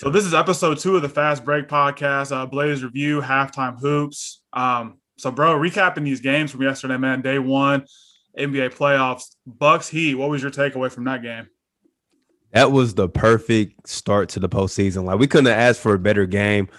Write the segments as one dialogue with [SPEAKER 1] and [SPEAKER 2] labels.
[SPEAKER 1] So this is episode two of the Fast Break podcast, uh, Blaze Review, halftime hoops. Um, so, bro, recapping these games from yesterday, man. Day one, NBA playoffs, Bucks Heat. What was your takeaway from that game?
[SPEAKER 2] That was the perfect start to the postseason. Like we couldn't have asked for a better game.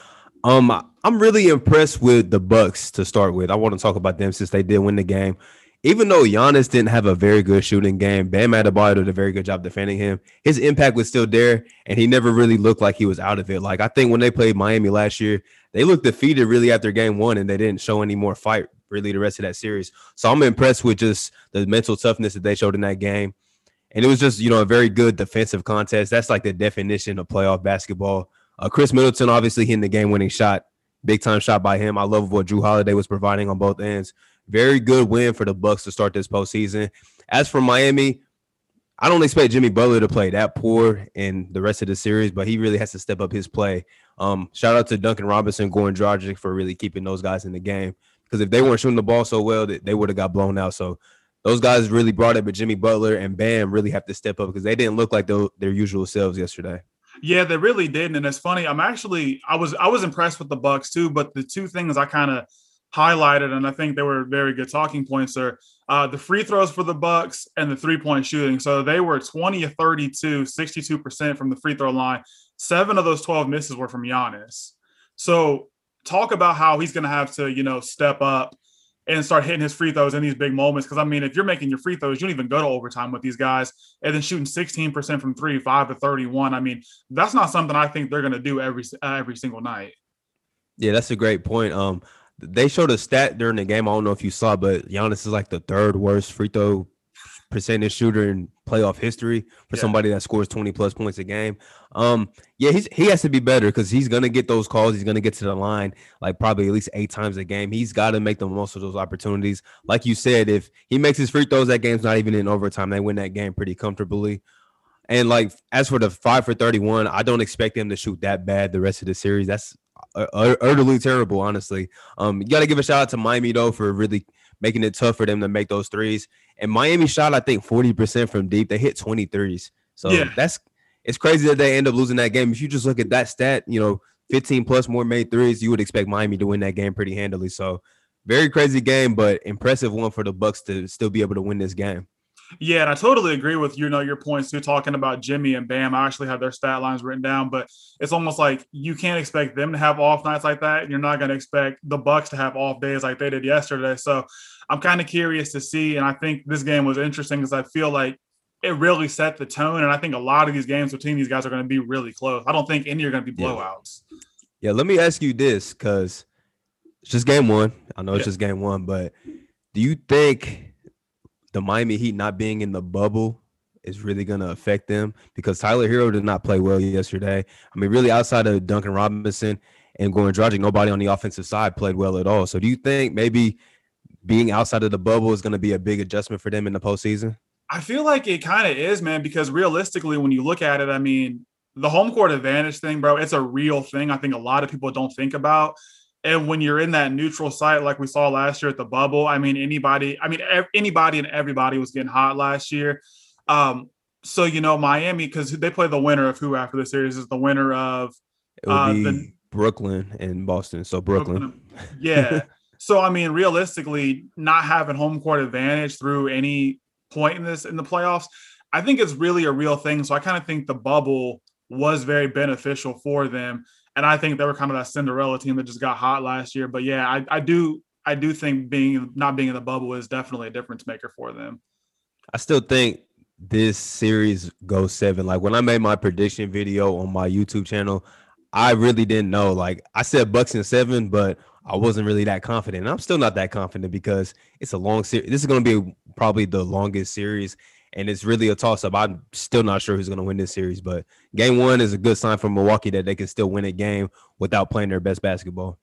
[SPEAKER 2] Um, I'm really impressed with the Bucks to start with. I want to talk about them since they did win the game even though Giannis didn't have a very good shooting game, Bam Adebayo did a very good job defending him. His impact was still there, and he never really looked like he was out of it. Like I think when they played Miami last year, they looked defeated really after game one, and they didn't show any more fight really the rest of that series. So I'm impressed with just the mental toughness that they showed in that game. And it was just, you know, a very good defensive contest. That's like the definition of playoff basketball. Uh, Khris Middleton obviously hitting the game winning shot, big time shot by him. I love what Jrue Holiday was providing on both ends. Very good win for the Bucks to start this postseason. As for Miami, I don't expect Jimmy Butler to play that poor in the rest of the series, but he really has to step up his play. Um, shout out to Duncan Robinson, Goran Dragic for really keeping those guys in the game. Because if they weren't shooting the ball so well, they, they would have got blown out. So those guys really brought it, but Jimmy Butler and Bam really have to step up because they didn't look like their usual selves yesterday.
[SPEAKER 1] Yeah, they really didn't, and it's funny. I'm actually I was I was impressed with the Bucks too, but the two things I kind of highlighted, and I think they were very good talking points are uh, the free throws for the Bucks and the three point shooting. So they were 20 of 32, 62% from the free throw line. Seven of those 12 misses were from Giannis. So talk about how he's going to have to, you know, step up and start hitting his free throws in these big moments. Because I mean, if you're making your free throws, you don't even go to overtime with these guys, and then shooting 16% from three, five to 31. I mean, that's not something I think they're going to do every every single night.
[SPEAKER 2] Yeah, that's a great point. Um, they showed a stat during the game. I don't know if you saw, but Giannis is like the third worst free throw percentage shooter in playoff history for yeah. somebody that scores 20 plus points a game. Um, yeah, he's he has to be better because he's gonna get those calls. He's gonna get to the line like probably at least eight times a game. He's got to make the most of those opportunities. Like you said, if he makes his free throws, that game's not even in overtime. They win that game pretty comfortably. And like as for the five for 31, I don't expect them to shoot that bad the rest of the series. That's utterly terrible, honestly. Um, you got to give a shout out to Miami though for really making it tough for them to make those threes. And Miami shot, I think, 40% from deep. They hit 23s. So yeah. that's it's crazy that they end up losing that game. If you just look at that stat, you know, 15 plus more made threes, you would expect Miami to win that game pretty handily. So very crazy game, but impressive one for the Bucks to still be able to win this game.
[SPEAKER 1] Yeah, and I totally agree with you know your points too. Talking about Jimmy and Bam, I actually have their stat lines written down, but it's almost like you can't expect them to have off nights like that. You're not going to expect the Bucks to have off days like they did yesterday. So I'm kind of curious to see, and I think this game was interesting because I feel like it really set the tone, and I think a lot of these games between these guys are going to be really close. I don't think any are going to be blowouts.
[SPEAKER 2] Yeah. yeah, let me ask you this because it's just game one. I know it's yeah. just game one, but do you think? The Miami Heat not being in the bubble is really going to affect them because Tyler Herro did not play well yesterday. I mean, really, outside of Duncan Robinson and Goran Dragic, nobody on the offensive side played well at all. So, do you think maybe being outside of the bubble is going to be a big adjustment for them in the postseason?
[SPEAKER 1] I feel like it kind of is, man, because realistically, when you look at it, I mean, the home court advantage thing, bro, it's a real thing. I think a lot of people don't think about. And when you're in that neutral site, like we saw last year at the bubble, I mean, anybody, I mean, anybody and everybody was getting hot last year. Um, so you know, Miami, because they play the winner of who after the series is the winner of
[SPEAKER 2] uh, the, Brooklyn and Boston. So Brooklyn, Brooklyn
[SPEAKER 1] yeah. so I mean, realistically, not having home court advantage through any point in this in the playoffs, I think it's really a real thing. So I kind of think the bubble was very beneficial for them and I think they were kind of that Cinderella team that just got hot last year. But yeah, I, I do I do think being not being in the bubble is definitely a difference maker for them.
[SPEAKER 2] I still think this series goes seven. Like when I made my prediction video on my YouTube channel, I really didn't know. Like I said Bucks in seven, but I wasn't really that confident. And I'm still not that confident because it's a long series. This is going to be probably the longest series and it's really a toss up. I'm still not sure who's going to win this series, but game one is a good sign for Milwaukee that they can still win a game without playing their best basketball.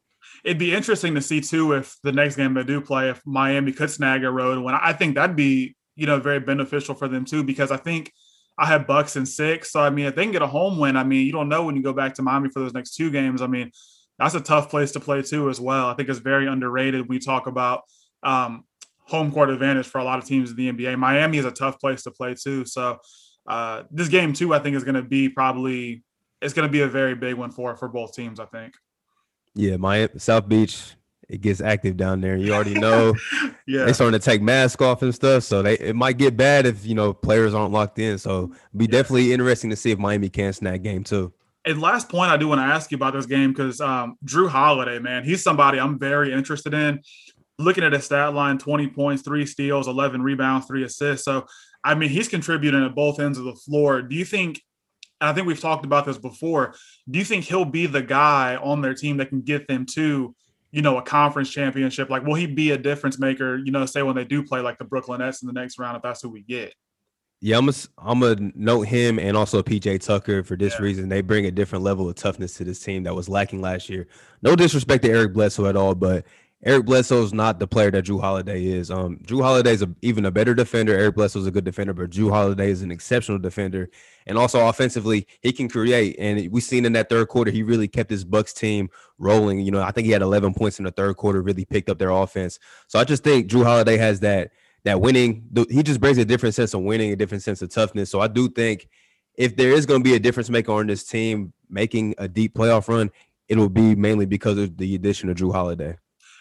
[SPEAKER 1] It'd be interesting to see too if the next game they do play, if Miami could snag a road win. I think that'd be you know very beneficial for them too because I think I have Bucks in six. So I mean, if they can get a home win, I mean, you don't know when you go back to Miami for those next two games. I mean, that's a tough place to play too as well. I think it's very underrated. when We talk about um, home court advantage for a lot of teams in the NBA. Miami is a tough place to play too. So uh, this game too, I think is going to be probably it's going to be a very big one for for both teams. I think.
[SPEAKER 2] Yeah, my South Beach it gets active down there. You already know.
[SPEAKER 1] yeah,
[SPEAKER 2] they starting to take masks off and stuff, so they it might get bad if you know players aren't locked in. So be yeah. definitely interesting to see if Miami can snag game too.
[SPEAKER 1] And last point, I do want to ask you about this game because um, Jrue Holiday, man, he's somebody I'm very interested in. Looking at his stat line, 20 points, three steals, 11 rebounds, three assists. So, I mean, he's contributing at both ends of the floor. Do you think I think we've talked about this before. Do you think he'll be the guy on their team that can get them to you know, a conference championship? Like, will he be a difference maker, you know, say when they do play like the Brooklyn Nets in the next round, if that's who we get?
[SPEAKER 2] Yeah, I'm gonna note him and also PJ Tucker for this yeah. reason. They bring a different level of toughness to this team that was lacking last year. No disrespect to Eric Bledsoe at all, but Eric Bledsoe is not the player that Jrue Holiday is. Um, Jrue Holiday is a, even a better defender. Eric Bledsoe is a good defender, but Jrue Holiday is an exceptional defender, and also offensively, he can create. And we seen in that third quarter, he really kept his Bucks team rolling. You know, I think he had 11 points in the third quarter, really picked up their offense. So I just think Jrue Holiday has that that winning. He just brings a different sense of winning, a different sense of toughness. So I do think if there is going to be a difference maker on this team making a deep playoff run, it will be mainly because of the addition of Jrue Holiday.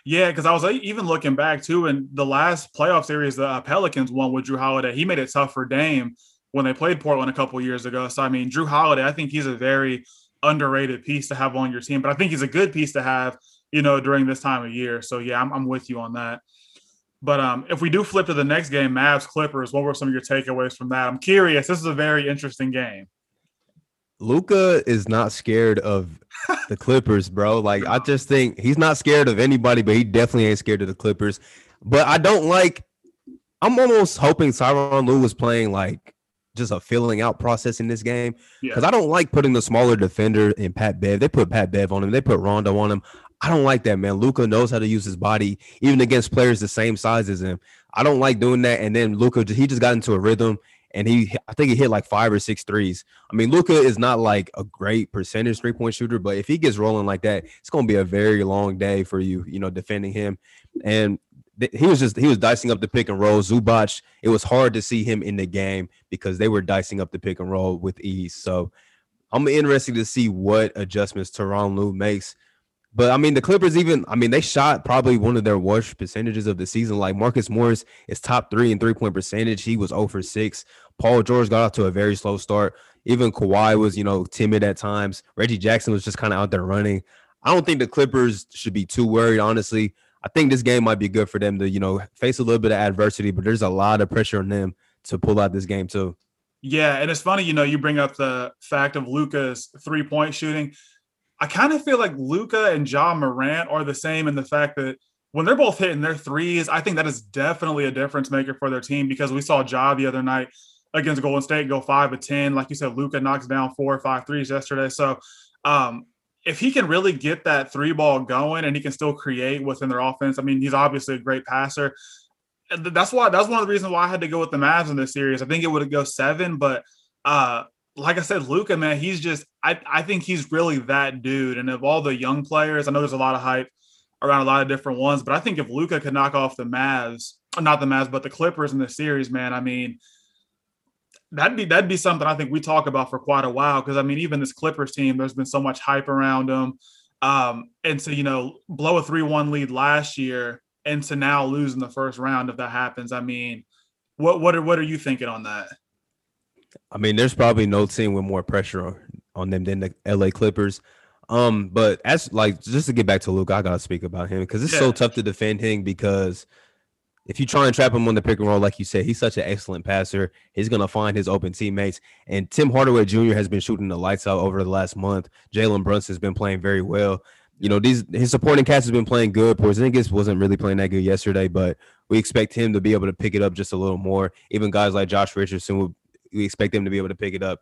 [SPEAKER 1] Yeah, because I was even looking back too, in the last playoff series, the uh, Pelicans won with Jrue Holiday. He made it tough for Dame when they played Portland a couple years ago. So I mean, Jrue Holiday, I think he's a very underrated piece to have on your team, but I think he's a good piece to have, you know, during this time of year. So yeah, I'm, I'm with you on that. But um, if we do flip to the next game, Mavs Clippers, what were some of your takeaways from that? I'm curious. This is a very interesting game.
[SPEAKER 2] Luka is not scared of the Clippers, bro. Like I just think he's not scared of anybody, but he definitely ain't scared of the Clippers. But I don't like. I'm almost hoping Tyronn Lue was playing like just a filling out process in this game because yeah. I don't like putting the smaller defender in Pat Bev. They put Pat Bev on him. They put Rondo on him. I don't like that, man. Luka knows how to use his body, even against players the same size as him. I don't like doing that. And then Luka, he just got into a rhythm and he I think he hit like five or six threes. I mean, Luka is not like a great percentage three point shooter, but if he gets rolling like that, it's going to be a very long day for you, you know, defending him. And th- he was just he was dicing up the pick and roll. Zubac, it was hard to see him in the game because they were dicing up the pick and roll with ease. So I'm interested to see what adjustments Tyronn Lue makes but I mean, the Clippers even, I mean, they shot probably one of their worst percentages of the season. Like Marcus Morris is top three in three point percentage. He was 0 for 6. Paul George got off to a very slow start. Even Kawhi was, you know, timid at times. Reggie Jackson was just kind of out there running. I don't think the Clippers should be too worried, honestly. I think this game might be good for them to, you know, face a little bit of adversity, but there's a lot of pressure on them to pull out this game too.
[SPEAKER 1] Yeah, and it's funny, you know, you bring up the fact of Luka's three point shooting. I kind of feel like Luka and Ja Morant are the same in the fact that when they're both hitting their threes, I think that is definitely a difference maker for their team because we saw Ja the other night against Golden State go five of 10. Like you said, Luka knocks down four or five threes yesterday. So um, if he can really get that three ball going and he can still create within their offense, I mean, he's obviously a great passer. That's why that's one of the reasons why I had to go with the Mavs in this series. I think it would go seven, but uh, like I said, Luka, man, he's just I, I think he's really that dude. And of all the young players, I know there's a lot of hype around a lot of different ones, but I think if Luka could knock off the Mavs, not the Mavs, but the Clippers in the series, man, I mean, that'd be that'd be something I think we talk about for quite a while. Cause I mean, even this Clippers team, there's been so much hype around them. Um, and to, you know, blow a 3-1 lead last year and to now lose in the first round if that happens. I mean, what what are what are you thinking on that?
[SPEAKER 2] I mean, there's probably no team with more pressure on them than the LA Clippers. Um, but as like just to get back to Luke, I gotta speak about him because it's yeah. so tough to defend him because if you try and trap him on the pick and roll, like you said, he's such an excellent passer. He's gonna find his open teammates. And Tim Hardaway Jr. has been shooting the lights out over the last month. Jalen Brunson has been playing very well. You know, these his supporting cast has been playing good. Porzingis wasn't really playing that good yesterday, but we expect him to be able to pick it up just a little more. Even guys like Josh Richardson we expect them to be able to pick it up.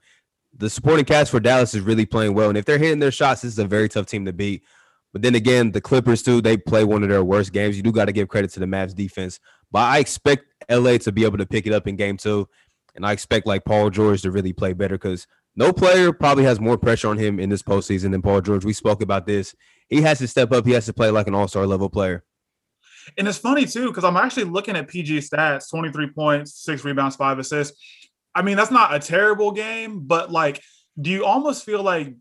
[SPEAKER 2] The supporting cast for Dallas is really playing well, and if they're hitting their shots, this is a very tough team to beat. But then again, the Clippers too, they play one of their worst games. You do got to give credit to the Mavs defense, but I expect LA to be able to pick it up in game two, and I expect like Paul George to really play better because no player probably has more pressure on him in this postseason than Paul George. We spoke about this. He has to step up. He has to play like an all star level player.
[SPEAKER 1] And it's funny too because I'm actually looking at PG stats: 23 points, six rebounds, five assists. I mean, that's not a terrible game, but like, do you almost feel like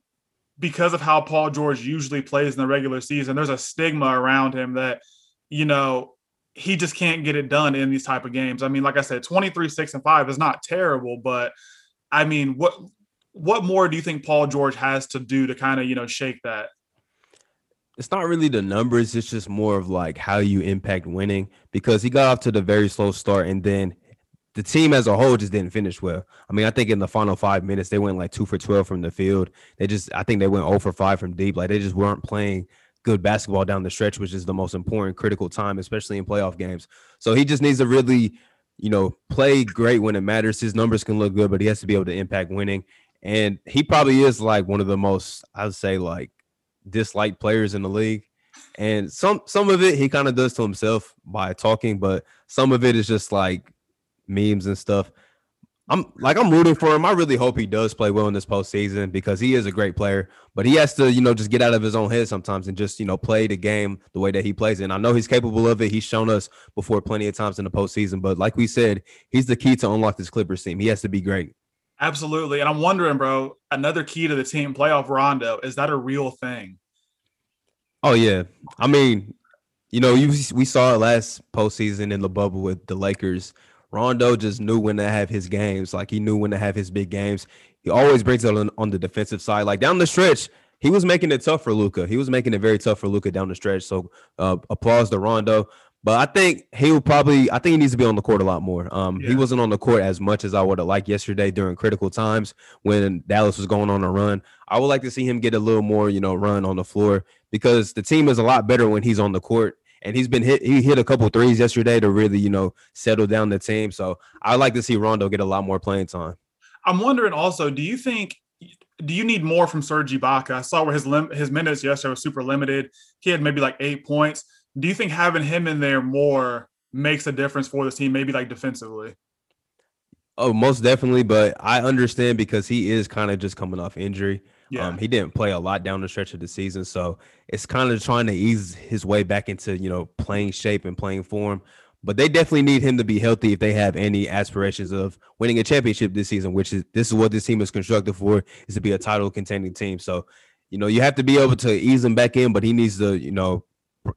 [SPEAKER 1] because of how Paul George usually plays in the regular season, there's a stigma around him that, you know, he just can't get it done in these type of games. I mean, like I said, 23, 6, and 5 is not terrible, but I mean, what what more do you think Paul George has to do to kind of, you know, shake that?
[SPEAKER 2] It's not really the numbers, it's just more of like how you impact winning because he got off to the very slow start and then the team as a whole just didn't finish well. I mean, I think in the final five minutes they went like two for twelve from the field. They just, I think they went zero oh for five from deep. Like they just weren't playing good basketball down the stretch, which is the most important critical time, especially in playoff games. So he just needs to really, you know, play great when it matters. His numbers can look good, but he has to be able to impact winning. And he probably is like one of the most, I would say, like disliked players in the league. And some some of it he kind of does to himself by talking, but some of it is just like memes and stuff. I'm like I'm rooting for him. I really hope he does play well in this postseason because he is a great player. But he has to, you know, just get out of his own head sometimes and just, you know, play the game the way that he plays. And I know he's capable of it. He's shown us before plenty of times in the postseason. But like we said, he's the key to unlock this Clippers team. He has to be great.
[SPEAKER 1] Absolutely. And I'm wondering, bro, another key to the team playoff Rondo is that a real thing?
[SPEAKER 2] Oh yeah. I mean, you know, you we saw it last postseason in the bubble with the Lakers Rondo just knew when to have his games. Like he knew when to have his big games. He always brings it on, on the defensive side. Like down the stretch, he was making it tough for Luka. He was making it very tough for Luka down the stretch. So uh, applause to Rondo. But I think he will probably. I think he needs to be on the court a lot more. Um, yeah. He wasn't on the court as much as I would have liked yesterday during critical times when Dallas was going on a run. I would like to see him get a little more, you know, run on the floor because the team is a lot better when he's on the court and he's been hit. He hit a couple threes yesterday to really, you know, settle down the team. So I like to see Rondo get a lot more playing time.
[SPEAKER 1] I'm wondering also, do you think do you need more from Serge Ibaka? I saw where his lim- his minutes yesterday was super limited. He had maybe like eight points. Do you think having him in there more makes a difference for this team, maybe like defensively?
[SPEAKER 2] Oh, most definitely. But I understand because he is kind of just coming off injury. Yeah. Um, he didn't play a lot down the stretch of the season, so it's kind of trying to ease his way back into you know playing shape and playing form. But they definitely need him to be healthy if they have any aspirations of winning a championship this season. Which is this is what this team is constructed for: is to be a title contending team. So, you know, you have to be able to ease him back in, but he needs to you know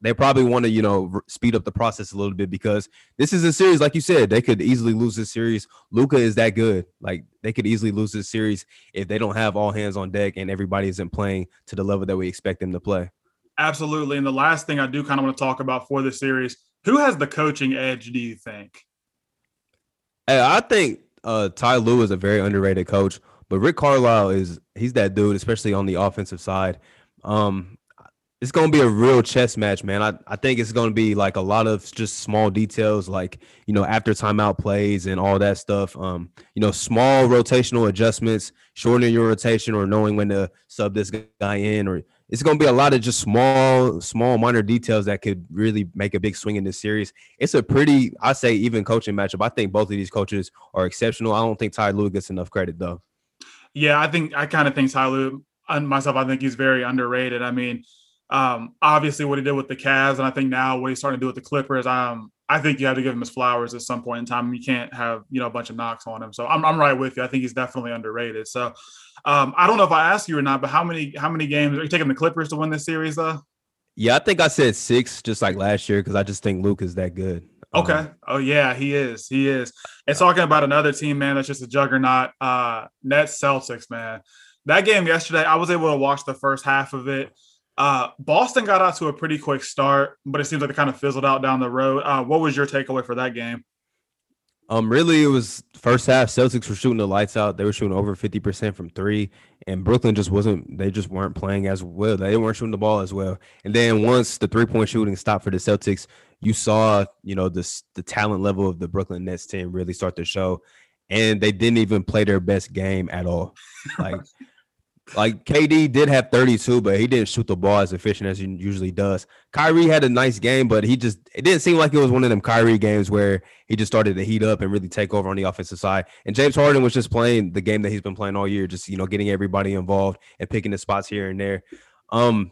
[SPEAKER 2] they probably want to you know speed up the process a little bit because this is a series like you said they could easily lose this series. Luka is that good. Like they could easily lose this series if they don't have all hands on deck and everybody isn't playing to the level that we expect them to play.
[SPEAKER 1] Absolutely. And the last thing i do kind of want to talk about for this series who has the coaching edge do you think?
[SPEAKER 2] Hey, i think uh ty lue is a very underrated coach but rick carlisle is he's that dude especially on the offensive side. Um it's gonna be a real chess match, man. I, I think it's gonna be like a lot of just small details, like you know, after timeout plays and all that stuff. Um, you know, small rotational adjustments, shortening your rotation, or knowing when to sub this guy in, or it's gonna be a lot of just small, small minor details that could really make a big swing in this series. It's a pretty, I say, even coaching matchup. I think both of these coaches are exceptional. I don't think Ty Lue gets enough credit though.
[SPEAKER 1] Yeah, I think I kind of think Ty Lue, myself, I think he's very underrated. I mean um, obviously, what he did with the Cavs, and I think now what he's starting to do with the Clippers, um, I think you have to give him his flowers at some point in time. You can't have you know a bunch of knocks on him. So I'm I'm right with you. I think he's definitely underrated. So um, I don't know if I asked you or not, but how many how many games are you taking the Clippers to win this series though?
[SPEAKER 2] Yeah, I think I said six, just like last year, because I just think Luke is that good.
[SPEAKER 1] Okay. Um, oh yeah, he is. He is. And talking about another team, man, that's just a juggernaut. Uh, Nets Celtics, man. That game yesterday, I was able to watch the first half of it. Uh, Boston got out to a pretty quick start, but it seems like it kind of fizzled out down the road. Uh, what was your takeaway for that game?
[SPEAKER 2] Um, really, it was first half. Celtics were shooting the lights out. They were shooting over fifty percent from three, and Brooklyn just wasn't. They just weren't playing as well. They weren't shooting the ball as well. And then once the three point shooting stopped for the Celtics, you saw you know this the talent level of the Brooklyn Nets team really start to show, and they didn't even play their best game at all. Like like KD did have 32, but he didn't shoot the ball as efficient as he usually does. Kyrie had a nice game, but he just it didn't seem like it was one of them Kyrie games where he just started to heat up and really take over on the offensive side. And James Harden was just playing the game that he's been playing all year, just you know, getting everybody involved and picking the spots here and there. Um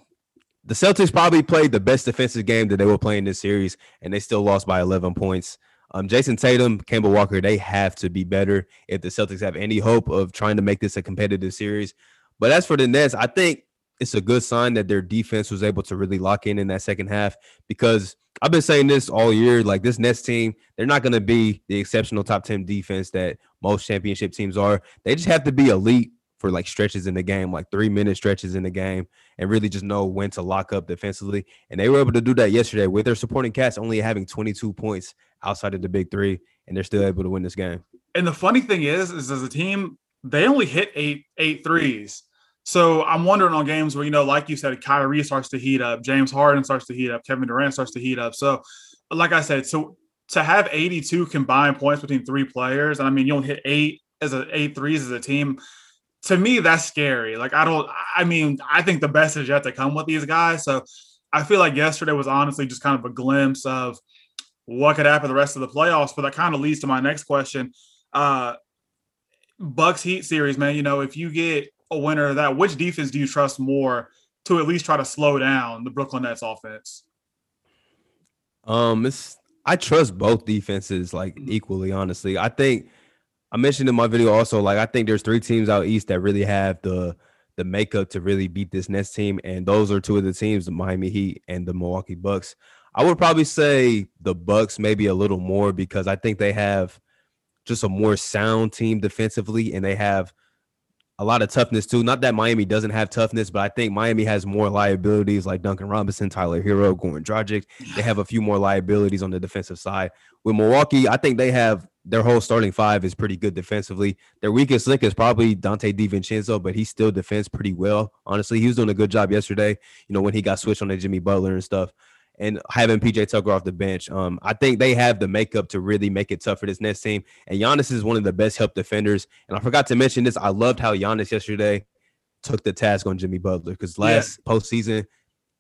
[SPEAKER 2] the Celtics probably played the best defensive game that they were playing this series, and they still lost by 11 points. Um, Jayson Tatum, Kemba Walker, they have to be better if the Celtics have any hope of trying to make this a competitive series. But as for the Nets, I think it's a good sign that their defense was able to really lock in in that second half because I've been saying this all year. Like this Nets team, they're not going to be the exceptional top 10 defense that most championship teams are. They just have to be elite for like stretches in the game, like three minute stretches in the game, and really just know when to lock up defensively. And they were able to do that yesterday with their supporting cast only having 22 points outside of the big three, and they're still able to win this game.
[SPEAKER 1] And the funny thing is, is as a team, they only hit eight eight threes. So I'm wondering on games where, you know, like you said, Kyrie starts to heat up, James Harden starts to heat up, Kevin Durant starts to heat up. So, like I said, so to have 82 combined points between three players, and I mean, you only hit eight as a eight threes as a team. To me, that's scary. Like, I don't, I mean, I think the best is yet to come with these guys. So I feel like yesterday was honestly just kind of a glimpse of what could happen the rest of the playoffs. But that kind of leads to my next question. Uh, Bucks Heat series, man. You know, if you get a winner of that, which defense do you trust more to at least try to slow down the Brooklyn Nets offense?
[SPEAKER 2] Um, it's I trust both defenses like mm-hmm. equally. Honestly, I think I mentioned in my video also like I think there's three teams out east that really have the the makeup to really beat this Nets team, and those are two of the teams: the Miami Heat and the Milwaukee Bucks. I would probably say the Bucks maybe a little more because I think they have just a more sound team defensively, and they have a lot of toughness too. Not that Miami doesn't have toughness, but I think Miami has more liabilities like Duncan Robinson, Tyler Herro, Goran Dragic. They have a few more liabilities on the defensive side. With Milwaukee, I think they have their whole starting five is pretty good defensively. Their weakest link is probably Donte DiVincenzo, but he still defends pretty well. Honestly, he was doing a good job yesterday. You know when he got switched on the Jimmy Butler and stuff and having PJ Tucker off the bench. Um, I think they have the makeup to really make it tough for this next team. And Giannis is one of the best help defenders. And I forgot to mention this. I loved how Giannis yesterday took the task on Jimmy Butler because last yeah. postseason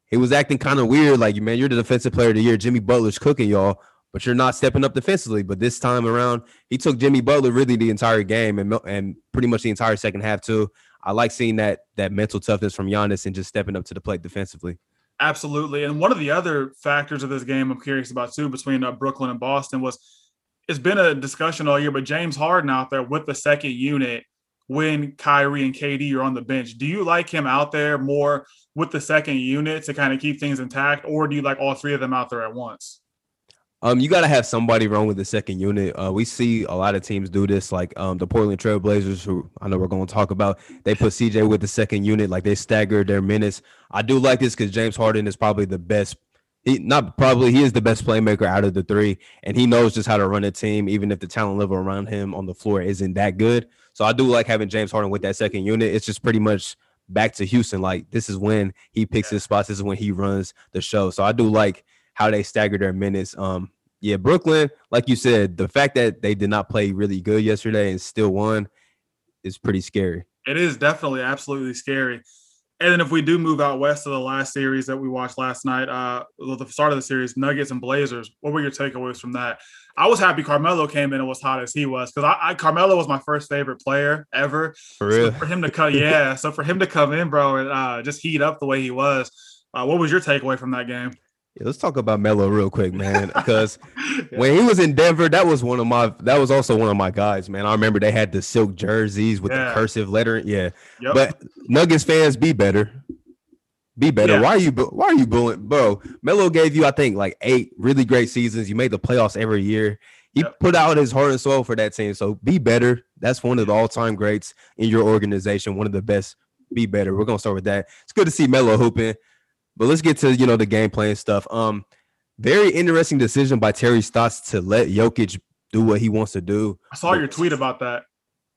[SPEAKER 2] he was acting kind of weird. Like, man, you're the defensive player of the year. Jimmy Butler's cooking y'all, but you're not stepping up defensively. But this time around, he took Jimmy Butler really the entire game and and pretty much the entire second half too. I like seeing that that mental toughness from Giannis and just stepping up to the plate defensively.
[SPEAKER 1] Absolutely. And one of the other factors of this game I'm curious about too between uh, Brooklyn and Boston was it's been a discussion all year, but James Harden out there with the second unit when Kyrie and KD are on the bench. Do you like him out there more with the second unit to kind of keep things intact, or do you like all three of them out there at once?
[SPEAKER 2] Um, you got to have somebody wrong with the second unit. Uh, we see a lot of teams do this, like um, the Portland Trailblazers, who I know we're going to talk about. They put CJ with the second unit, like they stagger their minutes. I do like this because James Harden is probably the best. He not probably he is the best playmaker out of the three, and he knows just how to run a team, even if the talent level around him on the floor isn't that good. So I do like having James Harden with that second unit. It's just pretty much back to Houston. Like this is when he picks his spots. This is when he runs the show. So I do like how they stagger their minutes. Um, yeah, Brooklyn, like you said, the fact that they did not play really good yesterday and still won is pretty scary.
[SPEAKER 1] It is definitely absolutely scary. And then if we do move out west to the last series that we watched last night, uh, the start of the series, Nuggets and Blazers. What were your takeaways from that? I was happy Carmelo came in and was hot as he was because I, I, Carmelo was my first favorite player ever.
[SPEAKER 2] For real,
[SPEAKER 1] so for him to cut, yeah. so for him to come in, bro, and uh, just heat up the way he was. Uh, what was your takeaway from that game?
[SPEAKER 2] Yeah, let's talk about Melo real quick, man. Because yeah. when he was in Denver, that was one of my that was also one of my guys, man. I remember they had the silk jerseys with yeah. the cursive lettering. Yeah. Yep. But Nuggets fans be better. Be better. Why are you why are you booing? Bro, Melo gave you, I think, like eight really great seasons. You made the playoffs every year. He yep. put out his heart and soul for that team. So be better. That's one of the all-time greats in your organization. One of the best. Be better. We're gonna start with that. It's good to see Melo hooping. But let's get to you know the game plan stuff. Um, very interesting decision by Terry Stotts to let Jokic do what he wants to do.
[SPEAKER 1] I saw your tweet about that.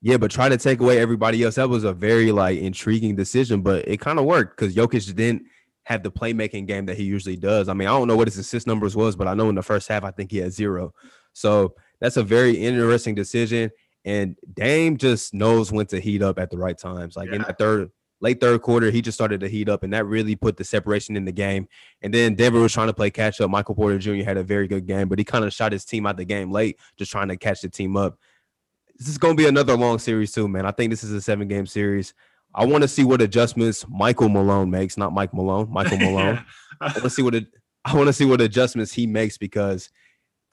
[SPEAKER 2] Yeah, but try to take away everybody else. That was a very like intriguing decision, but it kind of worked because Jokic didn't have the playmaking game that he usually does. I mean, I don't know what his assist numbers was, but I know in the first half I think he had zero. So that's a very interesting decision. And Dame just knows when to heat up at the right times. Like yeah. in that third late third quarter, he just started to heat up, and that really put the separation in the game. And then Denver was trying to play catch up. Michael Porter Jr. had a very good game, but he kind of shot his team out the game late, just trying to catch the team up. This is going to be another long series too, man. I think this is a seven game series. I want to see what adjustments Michael Malone makes, not Mike Malone, Michael Malone. I want to see what it, I want to see what adjustments he makes because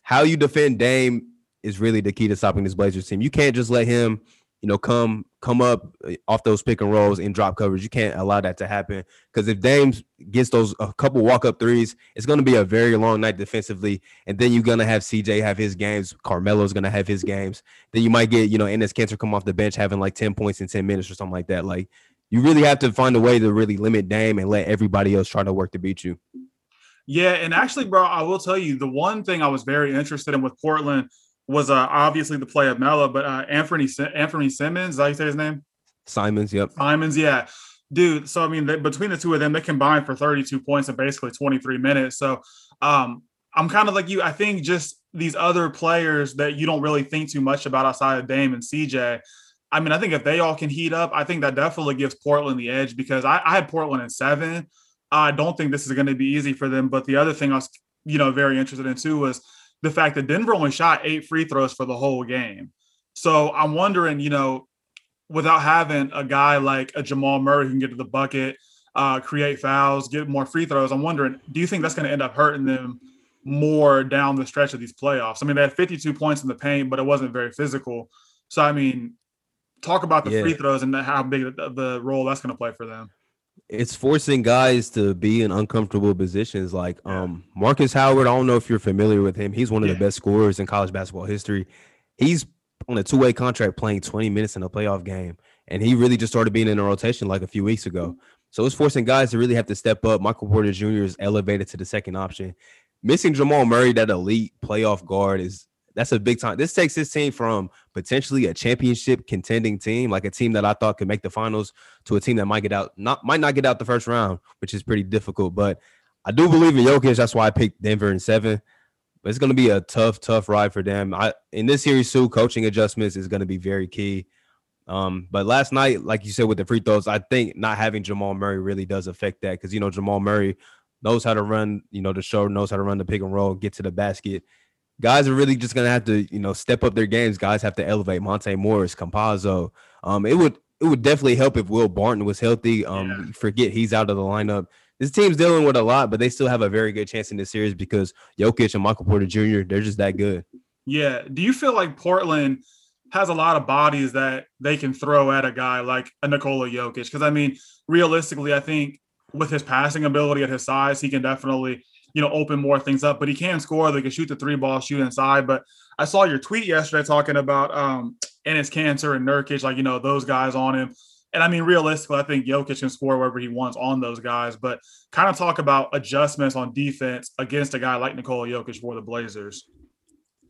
[SPEAKER 2] how you defend Dame is really the key to stopping this Blazers team. You can't just let him, you know, come come up uh, off those pick and rolls and drop coverage. You can't allow that to happen because if Dame gets those a couple walk up threes, it's going to be a very long night defensively. And then you're going to have CJ have his games. Carmelo's going to have his games. Then you might get you know Enes Kanter come off the bench having like ten points in ten minutes or something like that. Like you really have to find a way to really limit Dame and let everybody else try to work to beat you.
[SPEAKER 1] Yeah, and actually, bro, I will tell you the one thing I was very interested in with Portland was uh, obviously the play of Melo, but uh, Anthony Anthony Simmons, is that how you say his name?
[SPEAKER 2] Simons, yep.
[SPEAKER 1] Simons, yeah, dude. So I mean, they, between the two of them, they combined for 32 points in basically 23 minutes. So um, I'm kind of like you. I think just these other players that you don't really think too much about outside of Dame and CJ. I mean, I think if they all can heat up, I think that definitely gives Portland the edge because I, I had Portland in seven. I don't think this is going to be easy for them. But the other thing I was, you know, very interested in too was the fact that Denver only shot eight free throws for the whole game. So I'm wondering, you know, without having a guy like a Jamal Murray who can get to the bucket, uh, create fouls, get more free throws, I'm wondering, do you think that's going to end up hurting them more down the stretch of these playoffs? I mean, they had 52 points in the paint, but it wasn't very physical. So, I mean, talk about the yeah. free throws and how big the, the role that's going to play for them
[SPEAKER 2] it's forcing guys to be in uncomfortable positions. Like um Markus Howard, I don't know if you're familiar with him. He's one of yeah. the best scorers in college basketball history. He's on a two-way contract playing 20 minutes in a playoff game. And he really just started being in a rotation like a few weeks ago. So it's forcing guys to really have to step up. Michael Porter Jr. is elevated to the second option. Missing Jamal Murray, that elite playoff guard, is that's a big time. This takes this team from potentially a championship contending team, like a team that I thought could make the finals, to a team that might get out, not might not get out the first round, which is pretty difficult. But I do believe in Jokic. That's why I picked Denver in seven. But it's going to be a tough, tough ride for them. I in this series too, coaching adjustments is going to be very key. Um, but last night, like you said with the free throws, I think not having Jamal Murray really does affect that because you know Jamal Murray knows how to run, you know, the show knows how to run the pick and roll, get to the basket guys are really just gonna have to, you know, step up their games. Guys have to elevate Monte Morris, Campazzo. Um, it would it would definitely help if Will Barton was healthy. Um, yeah. forget he's out of the lineup. This team's dealing with a lot, but they still have a very good chance in this series because Jokic and Michael Porter Jr. They're just that good.
[SPEAKER 1] Yeah. Do you feel like Portland has a lot of bodies that they can throw at a guy like a Nikola Jokic? Because I mean, realistically, I think with his passing ability at his size, he can definitely you know, open more things up. But he can score. They can shoot the three ball, shoot inside. But I saw your tweet yesterday talking about um Enes Kanter and Nurkic, like you know those guys on him. And I mean, realistically, I think Jokic can score wherever he wants on those guys. But kind of talk about adjustments on defense against a guy like Nikola Jokic for the Blazers.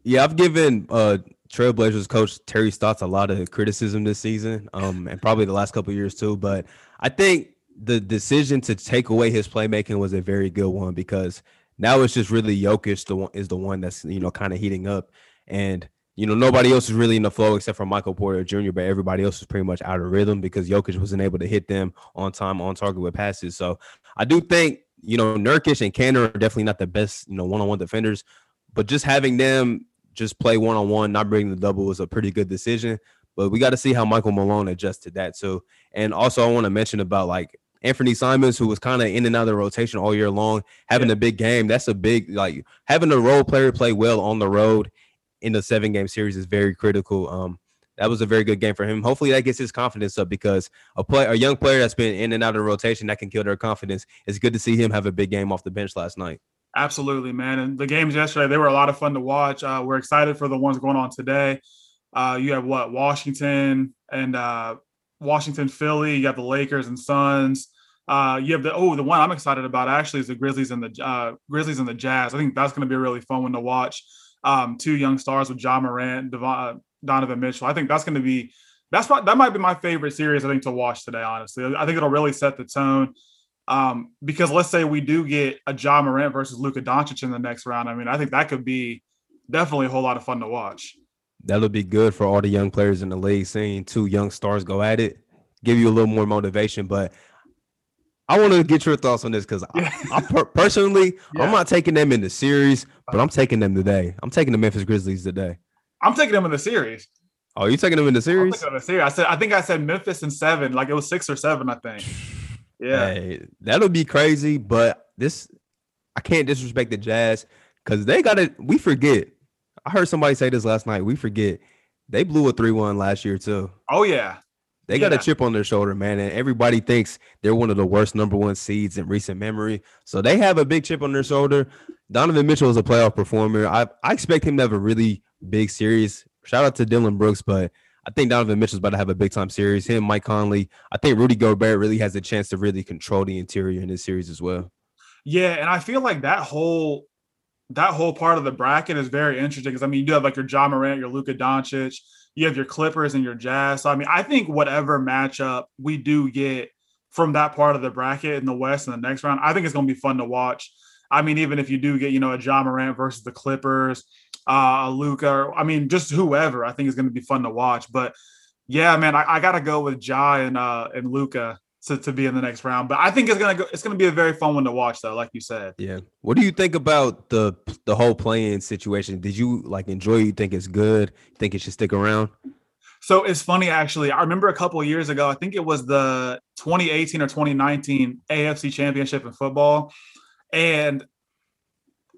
[SPEAKER 2] Yeah, I've given uh Trailblazers coach Terry Stotts a lot of criticism this season, um, and probably the last couple years too. But I think the decision to take away his playmaking was a very good one because now it's just really Jokic the one is the one that's you know kind of heating up, and you know nobody else is really in the flow except for Michael Porter Jr. But everybody else is pretty much out of rhythm because Jokic wasn't able to hit them on time, on target with passes. So I do think you know Nurkic and Kanter are definitely not the best you know one on one defenders, but just having them just play one on one, not bringing the double was a pretty good decision. But we got to see how Michael Malone adjusts to that. So, and also I want to mention about like Anthony Simons, who was kind of in and out of the rotation all year long, having yeah. a big game. That's a big like having a role player play well on the road in the seven game series is very critical. Um, that was a very good game for him. Hopefully that gets his confidence up because a play a young player that's been in and out of the rotation that can kill their confidence. It's good to see him have a big game off the bench last night.
[SPEAKER 1] Absolutely, man. And the games yesterday, they were a lot of fun to watch. Uh, we're excited for the ones going on today. Uh, you have what Washington and uh, Washington, Philly. You got the Lakers and Suns. Uh, you have the oh the one I'm excited about actually is the Grizzlies and the uh, Grizzlies and the Jazz. I think that's going to be a really fun one to watch. Um, two young stars with Ja Morant, Devon, uh, Donovan Mitchell. I think that's going to be that's what that might be my favorite series I think to watch today. Honestly, I think it'll really set the tone. Um, because let's say we do get a Ja Morant versus Luka Doncic in the next round. I mean, I think that could be definitely a whole lot of fun to watch.
[SPEAKER 2] That'll be good for all the young players in the league. Seeing two young stars go at it, give you a little more motivation. But I want to get your thoughts on this because. I, I per- personally, yeah. I'm not taking them in the series, but I'm taking them today. I'm taking the Memphis Grizzlies today.
[SPEAKER 1] I'm taking them in the series.
[SPEAKER 2] Oh, you taking them in the series?
[SPEAKER 1] I'm the series. I said I think I said Memphis in seven, like it was six or seven, I think. Yeah, hey,
[SPEAKER 2] that'll be crazy. But this, I can't disrespect the Jazz because they got it. We forget. I heard somebody say this last night. We forget they blew a three one last year too.
[SPEAKER 1] Oh yeah,
[SPEAKER 2] They got yeah. a chip on their shoulder, man, and everybody thinks they're one of the worst number one seeds in recent memory. So they have a big chip on their shoulder. Donovan Mitchell is a playoff performer. I, I expect him to have a really big series. Shout out to Dillon Brooks, but I think Donovan Mitchell's about to have a big time series. Him, Mike Conley. I think Rudy Gobert really has a chance to really control the interior in this series as well.
[SPEAKER 1] Yeah, and I feel like that whole that whole part of the bracket is very interesting because I mean you do have like your Ja Morant, your Luka Doncic, you have your Clippers and your Jazz. So I mean I think whatever matchup we do get from that part of the bracket in the West in the next round, I think it's going to be fun to watch. I mean, even if you do get you know a Ja Morant versus the Clippers, uh, Luka, I mean, just whoever, I think is going to be fun to watch. But yeah, man, I, I got to go with Ja and uh, and Luka to, to be in the next round. But I think it's gonna go. It's gonna be a very fun one to watch, though. Like you said.
[SPEAKER 2] Yeah. What do you think about the the whole play-in situation? Did you like enjoy? You think it's good? Think it should stick around?
[SPEAKER 1] So it's funny, actually. I remember a couple years ago. I think it was the 2018 or 2019 AFC Championship in football, and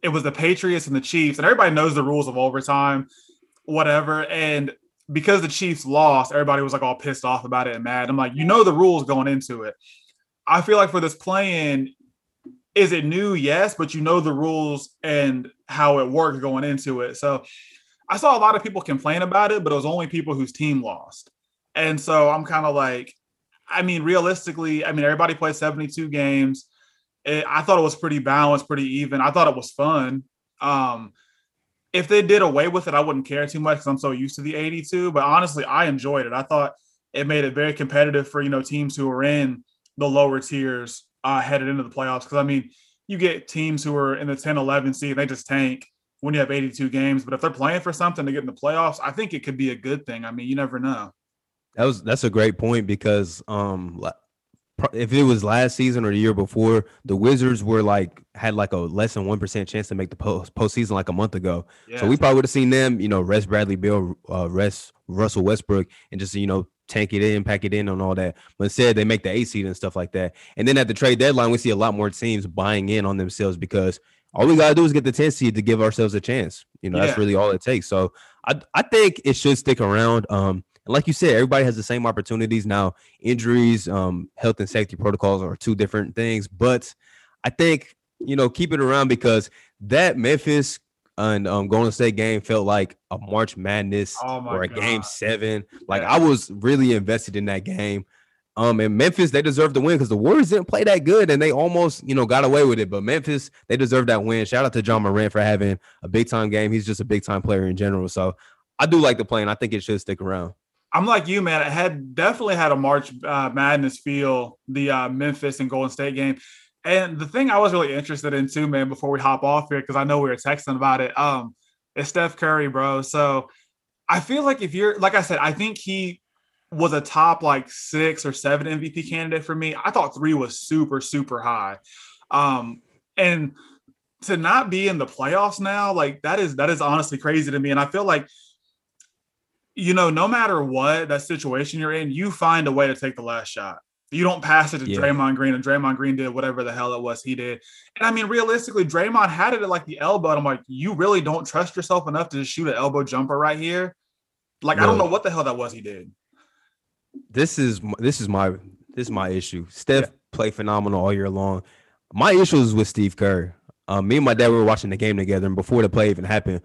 [SPEAKER 1] it was the Patriots and the Chiefs, and everybody knows the rules of overtime, whatever. And because the Chiefs lost, everybody was like all pissed off about it and mad. I'm like, you know the rules going into it. I feel like for this play-in, is it new? Yes, but you know the rules and how it works going into it. So I saw a lot of people complain about it, but it was only people whose team lost. And so I'm kind of like, I mean, realistically, I mean, everybody played 72 games. It, I thought it was pretty balanced, pretty even. I thought it was fun. Um, if they did away with it, I wouldn't care too much because I'm so used to the 82. But honestly, I enjoyed it. I thought it made it very competitive for you know teams who are in the lower tiers uh, headed into the playoffs. Because I mean, you get teams who are in the 10, 11 seed, they just tank when you have 82 games. But if they're playing for something to get in the playoffs, I think it could be a good thing. I mean, you never know.
[SPEAKER 2] That was that's a great point because um if it was last season or the year before, the Wizards were like had like a less than one percent chance to make the post postseason like a month ago. Yeah. So we probably would have seen them, you know, rest Bradley Beal, uh, rest Russell Westbrook, and just you know tank it in, pack it in, and all that. But instead, they make the eight seed and stuff like that. And then at the trade deadline, we see a lot more teams buying in on themselves because all we gotta do is get the 10 seed to give ourselves a chance. You know, yeah. that's really all it takes. So I I think it should stick around. Um, and like you said, everybody has the same opportunities now. Injuries, um, health and safety protocols are two different things, but I think you know keep it around because that Memphis and um, Golden State game felt like a March Madness oh or a God. Game Seven. Like yeah. I was really invested in that game. Um, and Memphis, they deserve the win because the Warriors didn't play that good and they almost, you know, got away with it. But Memphis, they deserve that win. Shout out to Ja Morant for having a big time game. He's just a big time player in general. So I do like the play, and I think it should stick around.
[SPEAKER 1] I'm like you, man. It had definitely had a March uh, Madness feel the uh, Memphis and Golden State game. And the thing I was really interested in too, man, before we hop off here, because I know we were texting about it, um, is Steph Curry, bro. So I feel like if you're, like I said, I think he was a top like six or seven MVP candidate for me. I thought three was super, super high. Um, and to not be in the playoffs now, like that is that is honestly crazy to me. And I feel like you know, no matter what that situation you're in, you find a way to take the last shot. You don't pass it to yeah. Draymond Green, and Draymond Green did whatever the hell it was he did. And I mean, realistically, Draymond had it at like the elbow. And I'm like, you really don't trust yourself enough to just shoot an elbow jumper right here? Like, no. I don't know what the hell that was he did.
[SPEAKER 2] This is this is my this is my issue. Steph yeah. played phenomenal all year long. My issue is with Steve Kerr. Um, me and my dad we were watching the game together, and before the play even happened,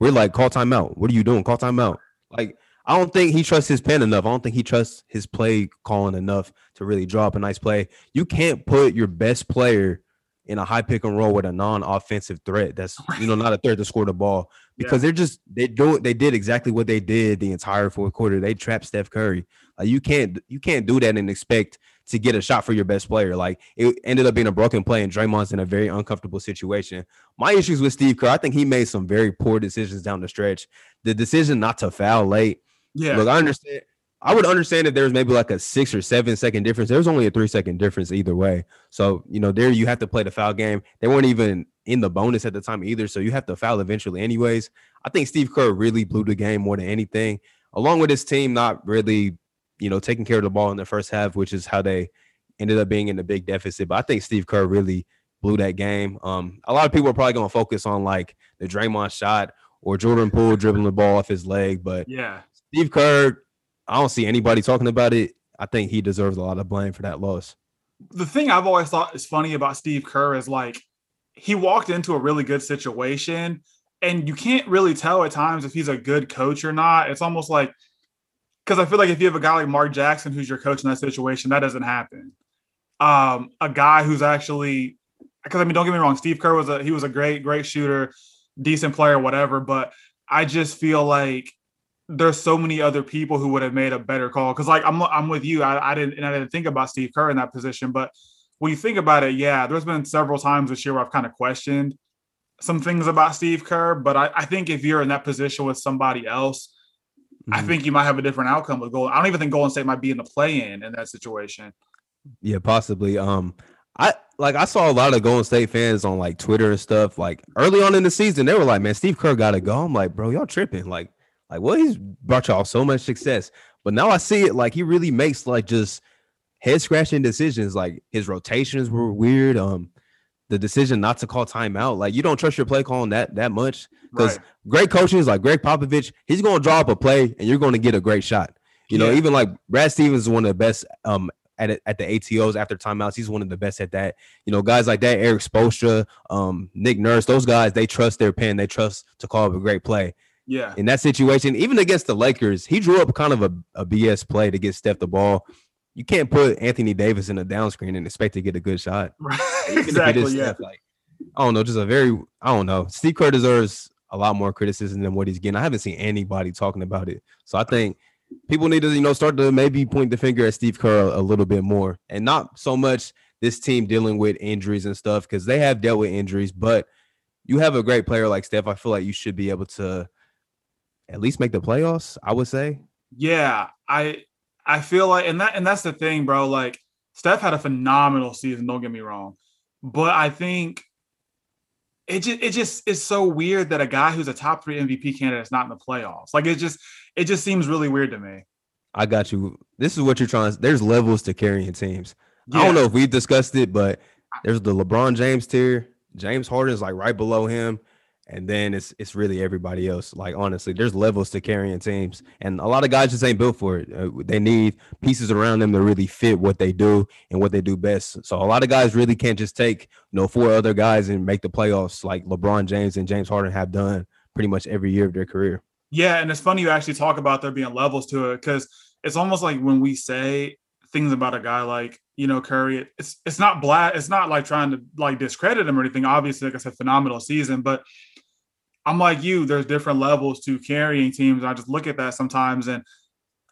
[SPEAKER 2] we're like, "Call timeout! What are you doing? Call timeout!" Like I don't think he trusts his pen enough. I don't think he trusts his play calling enough to really drop a nice play. You can't put your best player in a high pick and roll with a non-offensive threat. That's you know not a threat to score the ball because yeah. they're just they do they did exactly what they did the entire fourth quarter. They trapped Steph Curry. Like you can't you can't do that and expect to get a shot for your best player. Like it ended up being a broken play, and Draymond's in a very uncomfortable situation. My issues with Steve Kerr, I think he made some very poor decisions down the stretch. The decision not to foul late. Yeah. Look, I understand. I would understand if there was maybe like a six or seven second difference. There's only a three second difference either way. So, you know, there you have to play the foul game. They weren't even in the bonus at the time either. So you have to foul eventually, anyways. I think Steve Kerr really blew the game more than anything, along with his team not really you know, taking care of the ball in the first half, which is how they ended up being in the big deficit. But I think Steve Kerr really blew that game. Um, a lot of people are probably going to focus on like the Draymond shot or Jordan Poole dribbling the ball off his leg, but
[SPEAKER 1] yeah,
[SPEAKER 2] Steve Kerr I don't see anybody talking about it. I think he deserves a lot of blame for that loss.
[SPEAKER 1] The thing I've always thought is funny about Steve Kerr is like he walked into a really good situation, and you can't really tell at times if he's a good coach or not. It's almost like because I feel like if you have a guy like Mark Jackson who's your coach in that situation, that doesn't happen. Um, a guy who's actually because I mean, don't get me wrong, Steve Kerr was a he was a great, great shooter, decent player, whatever. But I just feel like there's so many other people who would have made a better call. Because like I'm I'm with you. I, I didn't and I didn't think about Steve Kerr in that position, but when you think about it, yeah, there's been several times this year where I've kind of questioned some things about Steve Kerr. But I, I think if you're in that position with somebody else, mm-hmm. I think you might have a different outcome with Golden. I don't even think Golden State might be in the play in in that situation.
[SPEAKER 2] Yeah, possibly. Um, I like I saw a lot of Golden State fans on like Twitter and stuff. Like early on in the season, they were like, "Man, Steve Kerr got to go." I'm like, "Bro, y'all tripping?" Like, like well, he's brought y'all so much success, but now I see it like he really makes like just head scratching decisions. Like his rotations were weird. Um, the decision not to call timeout, like you don't trust your play calling that that much because right. Great coaches like Gregg Popovich, he's going to draw up a play and you're going to get a great shot. You yeah. know, even like Brad Stevens is one of the best um at at the ATOs after timeouts. He's one of the best at that. You know, guys like that, Erik Spoelstra, um, Nick Nurse, those guys, they trust their pen. They trust to call up a great play.
[SPEAKER 1] Yeah.
[SPEAKER 2] In that situation, even against the Lakers, he drew up kind of a, a BS play to get Steph the ball. You can't put Anthony Davis in a down screen and expect to get a good shot.
[SPEAKER 1] Right. exactly. yeah. Steph,
[SPEAKER 2] like, I don't know, just a very, I don't know. Steve Kerr deserves a lot more criticism than what he's getting. I haven't seen anybody talking about it. So I think people need to, you know, start to maybe point the finger at Steve Kerr a, a little bit more and not so much this team dealing with injuries and stuff because they have dealt with injuries, but you have a great player like Steph. I feel like you should be able to at least make the playoffs, I would say.
[SPEAKER 1] Yeah, I I feel like and that and that's the thing, bro. Like Steph had a phenomenal season, don't get me wrong. But I think it just it just is so weird that a guy who's a top three MVP candidate is not in the playoffs. Like it just it just seems really weird to me.
[SPEAKER 2] I got you. This is what you're trying. There's levels to carrying teams. Yeah. I don't know if we've discussed it, but there's the LeBron James tier. James Harden is like right below him, and then it's it's really everybody else. Like honestly, there's levels to carrying teams, and a lot of guys just ain't built for it. Uh, they need pieces around them to really fit what they do and what they do best. So a lot of guys really can't just take you know four other guys and make the playoffs like LeBron James and James Harden have done pretty much every year of their career.
[SPEAKER 1] Yeah, and it's funny you actually talk about there being levels to it because it's almost like when we say things about a guy like you know Curry, it's it's not black, it's not like trying to like discredit him or anything. Obviously, like I said, phenomenal season, but I'm like you, there's different levels to carrying teams. I just look at that sometimes and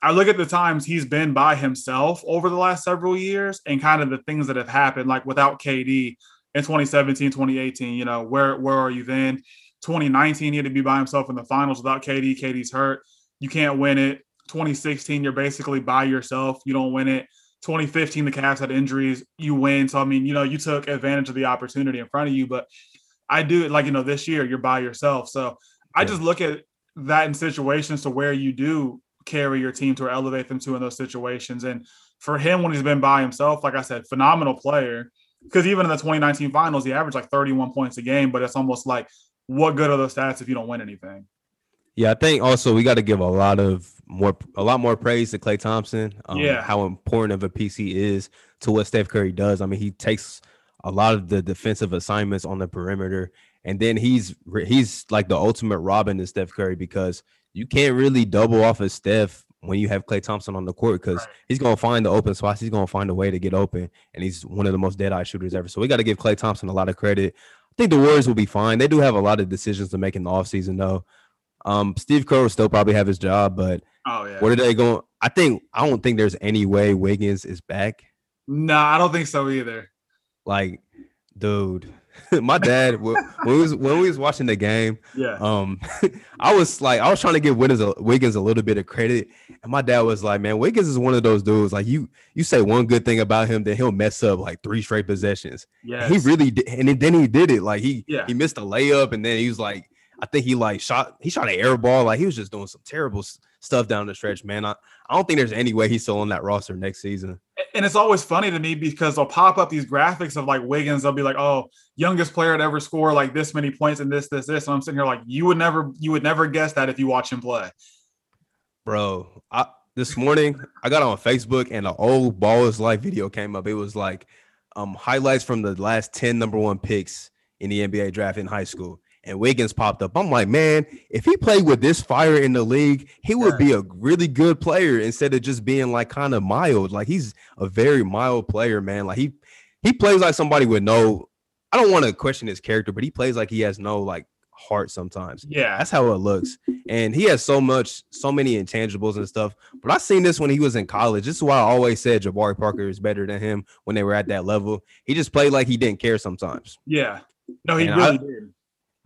[SPEAKER 1] I look at the times he's been by himself over the last several years and kind of the things that have happened, like without KD in 2017, 2018, you know, where where are you then? 2019, he had to be by himself in the finals without KD. KD's hurt. You can't win it. 2016, you're basically by yourself. You don't win it. 2015, the Cavs had injuries. You win. So I mean, you know, you took advantage of the opportunity in front of you, but I do it like you know this year you're by yourself. So I just look at that in situations to where you do carry your team to or elevate them to in those situations. And for him, when he's been by himself, like I said, phenomenal player. Because even in the 2019 finals, he averaged like 31 points a game, but it's almost like what good are those stats if you don't win anything?
[SPEAKER 2] Yeah, I think also we got to give a lot of more, a lot more praise to Klay Thompson. Um, yeah, how important of a piece he is to what Steph Curry does. I mean, he takes a lot of the defensive assignments on the perimeter. And then he's he's like the ultimate Robin to Steph Curry because you can't really double off of Steph when you have Klay Thompson on the court because right. he's gonna find the open spots. He's gonna find a way to get open, and he's one of the most dead eye shooters ever. So we got to give Klay Thompson a lot of credit. I think the Warriors will be fine. They do have a lot of decisions to make in the offseason, though. Um, Steve Kerr will still probably have his job, but
[SPEAKER 1] oh yeah,
[SPEAKER 2] what are they going? I think I don't think there's any way Wiggins is back.
[SPEAKER 1] No, I don't think so either.
[SPEAKER 2] Like, dude, my dad when we was when we was watching the game,
[SPEAKER 1] yeah.
[SPEAKER 2] Um, I was like, I was trying to give Wiggins a, Wiggins a little bit of credit, and my dad was like, "Man, Wiggins is one of those dudes. Like you, you say one good thing about him, then he'll mess up like three straight possessions.
[SPEAKER 1] Yeah,
[SPEAKER 2] he really did, and then he did it. Like he, yeah. he missed a layup, and then he was like, I think he like shot, he shot an air ball. Like he was just doing some terrible stuff down the stretch, man. I, I don't think there's any way he's still on that roster next season.
[SPEAKER 1] And it's always funny to me because they'll pop up these graphics of like Wiggins. They'll be like, "Oh, youngest player to ever score like this many points and this, this, this." And I'm sitting here like, you would never, you would never guess that if you watch him play.
[SPEAKER 2] Bro, I this morning I got on Facebook and an old Ball is Life video came up. It was like um highlights from the last 10 number one picks in the NBA draft in high school. And Wiggins popped up. I'm like, man, if he played with this fire in the league, he would be a really good player instead of just being like kind of mild. Like he's a very mild player, man. Like he he plays like somebody with no. I don't want to question his character, but he plays like he has no like heart sometimes.
[SPEAKER 1] Yeah,
[SPEAKER 2] that's how it looks. And he has so much, so many intangibles and stuff. But I seen this when he was in college. This is why I always said Jabari Parker is better than him when they were at that level. He just played like he didn't care sometimes.
[SPEAKER 1] Yeah, no, he and really I, did.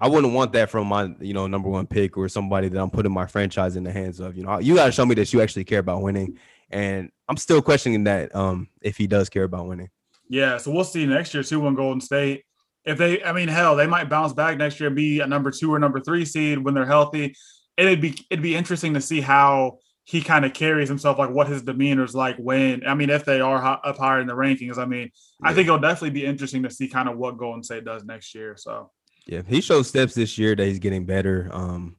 [SPEAKER 2] I wouldn't want that from my, you know, number one pick or somebody that I'm putting my franchise in the hands of. You know, you got to show me that you actually care about winning, and I'm still questioning that um, if he does care about winning.
[SPEAKER 1] Yeah, so we'll see next year too when Golden State if they, I mean, hell, they might bounce back next year and be a number two or number three seed when they're healthy. It'd be it'd be interesting to see how he kind of carries himself, like what his demeanor is like when, I mean, if they are up higher in the rankings. I mean, yeah. I think it'll definitely be interesting to see kind of what Golden State does next year. So,
[SPEAKER 2] yeah, he showed steps this year that he's getting better. Um,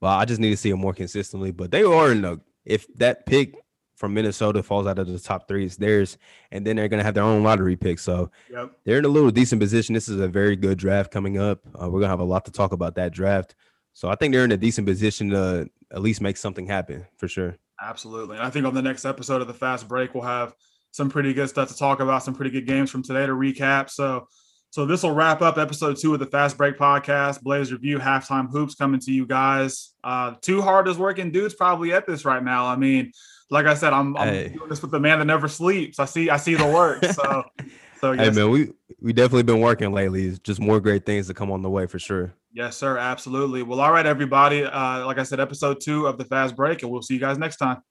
[SPEAKER 2] well, I just need to see him more consistently. But they are in the if that pick from Minnesota falls out of the top three, it's theirs, and then they're gonna have their own lottery pick. So yep. they're in a little decent position. This is a very good draft coming up. Uh, we're gonna have a lot to talk about that draft. So I think they're in a decent position to at least make something happen for sure.
[SPEAKER 1] Absolutely. And I think on the next episode of the Fast Break, we'll have some pretty good stuff to talk about, some pretty good games from today to recap. So so this will wrap up episode two of the Fast Break podcast. Blaze review halftime hoops coming to you guys. Uh, two hardest working dudes probably at this right now. I mean, like I said, I'm, I'm hey. doing this with the man that never sleeps. I see I see the work. So so
[SPEAKER 2] yes. Hey man, we we definitely been working lately. It's just more great things to come on the way for sure.
[SPEAKER 1] Yes, sir. Absolutely. Well, all right, everybody. Uh, like I said, episode two of the fast break, and we'll see you guys next time.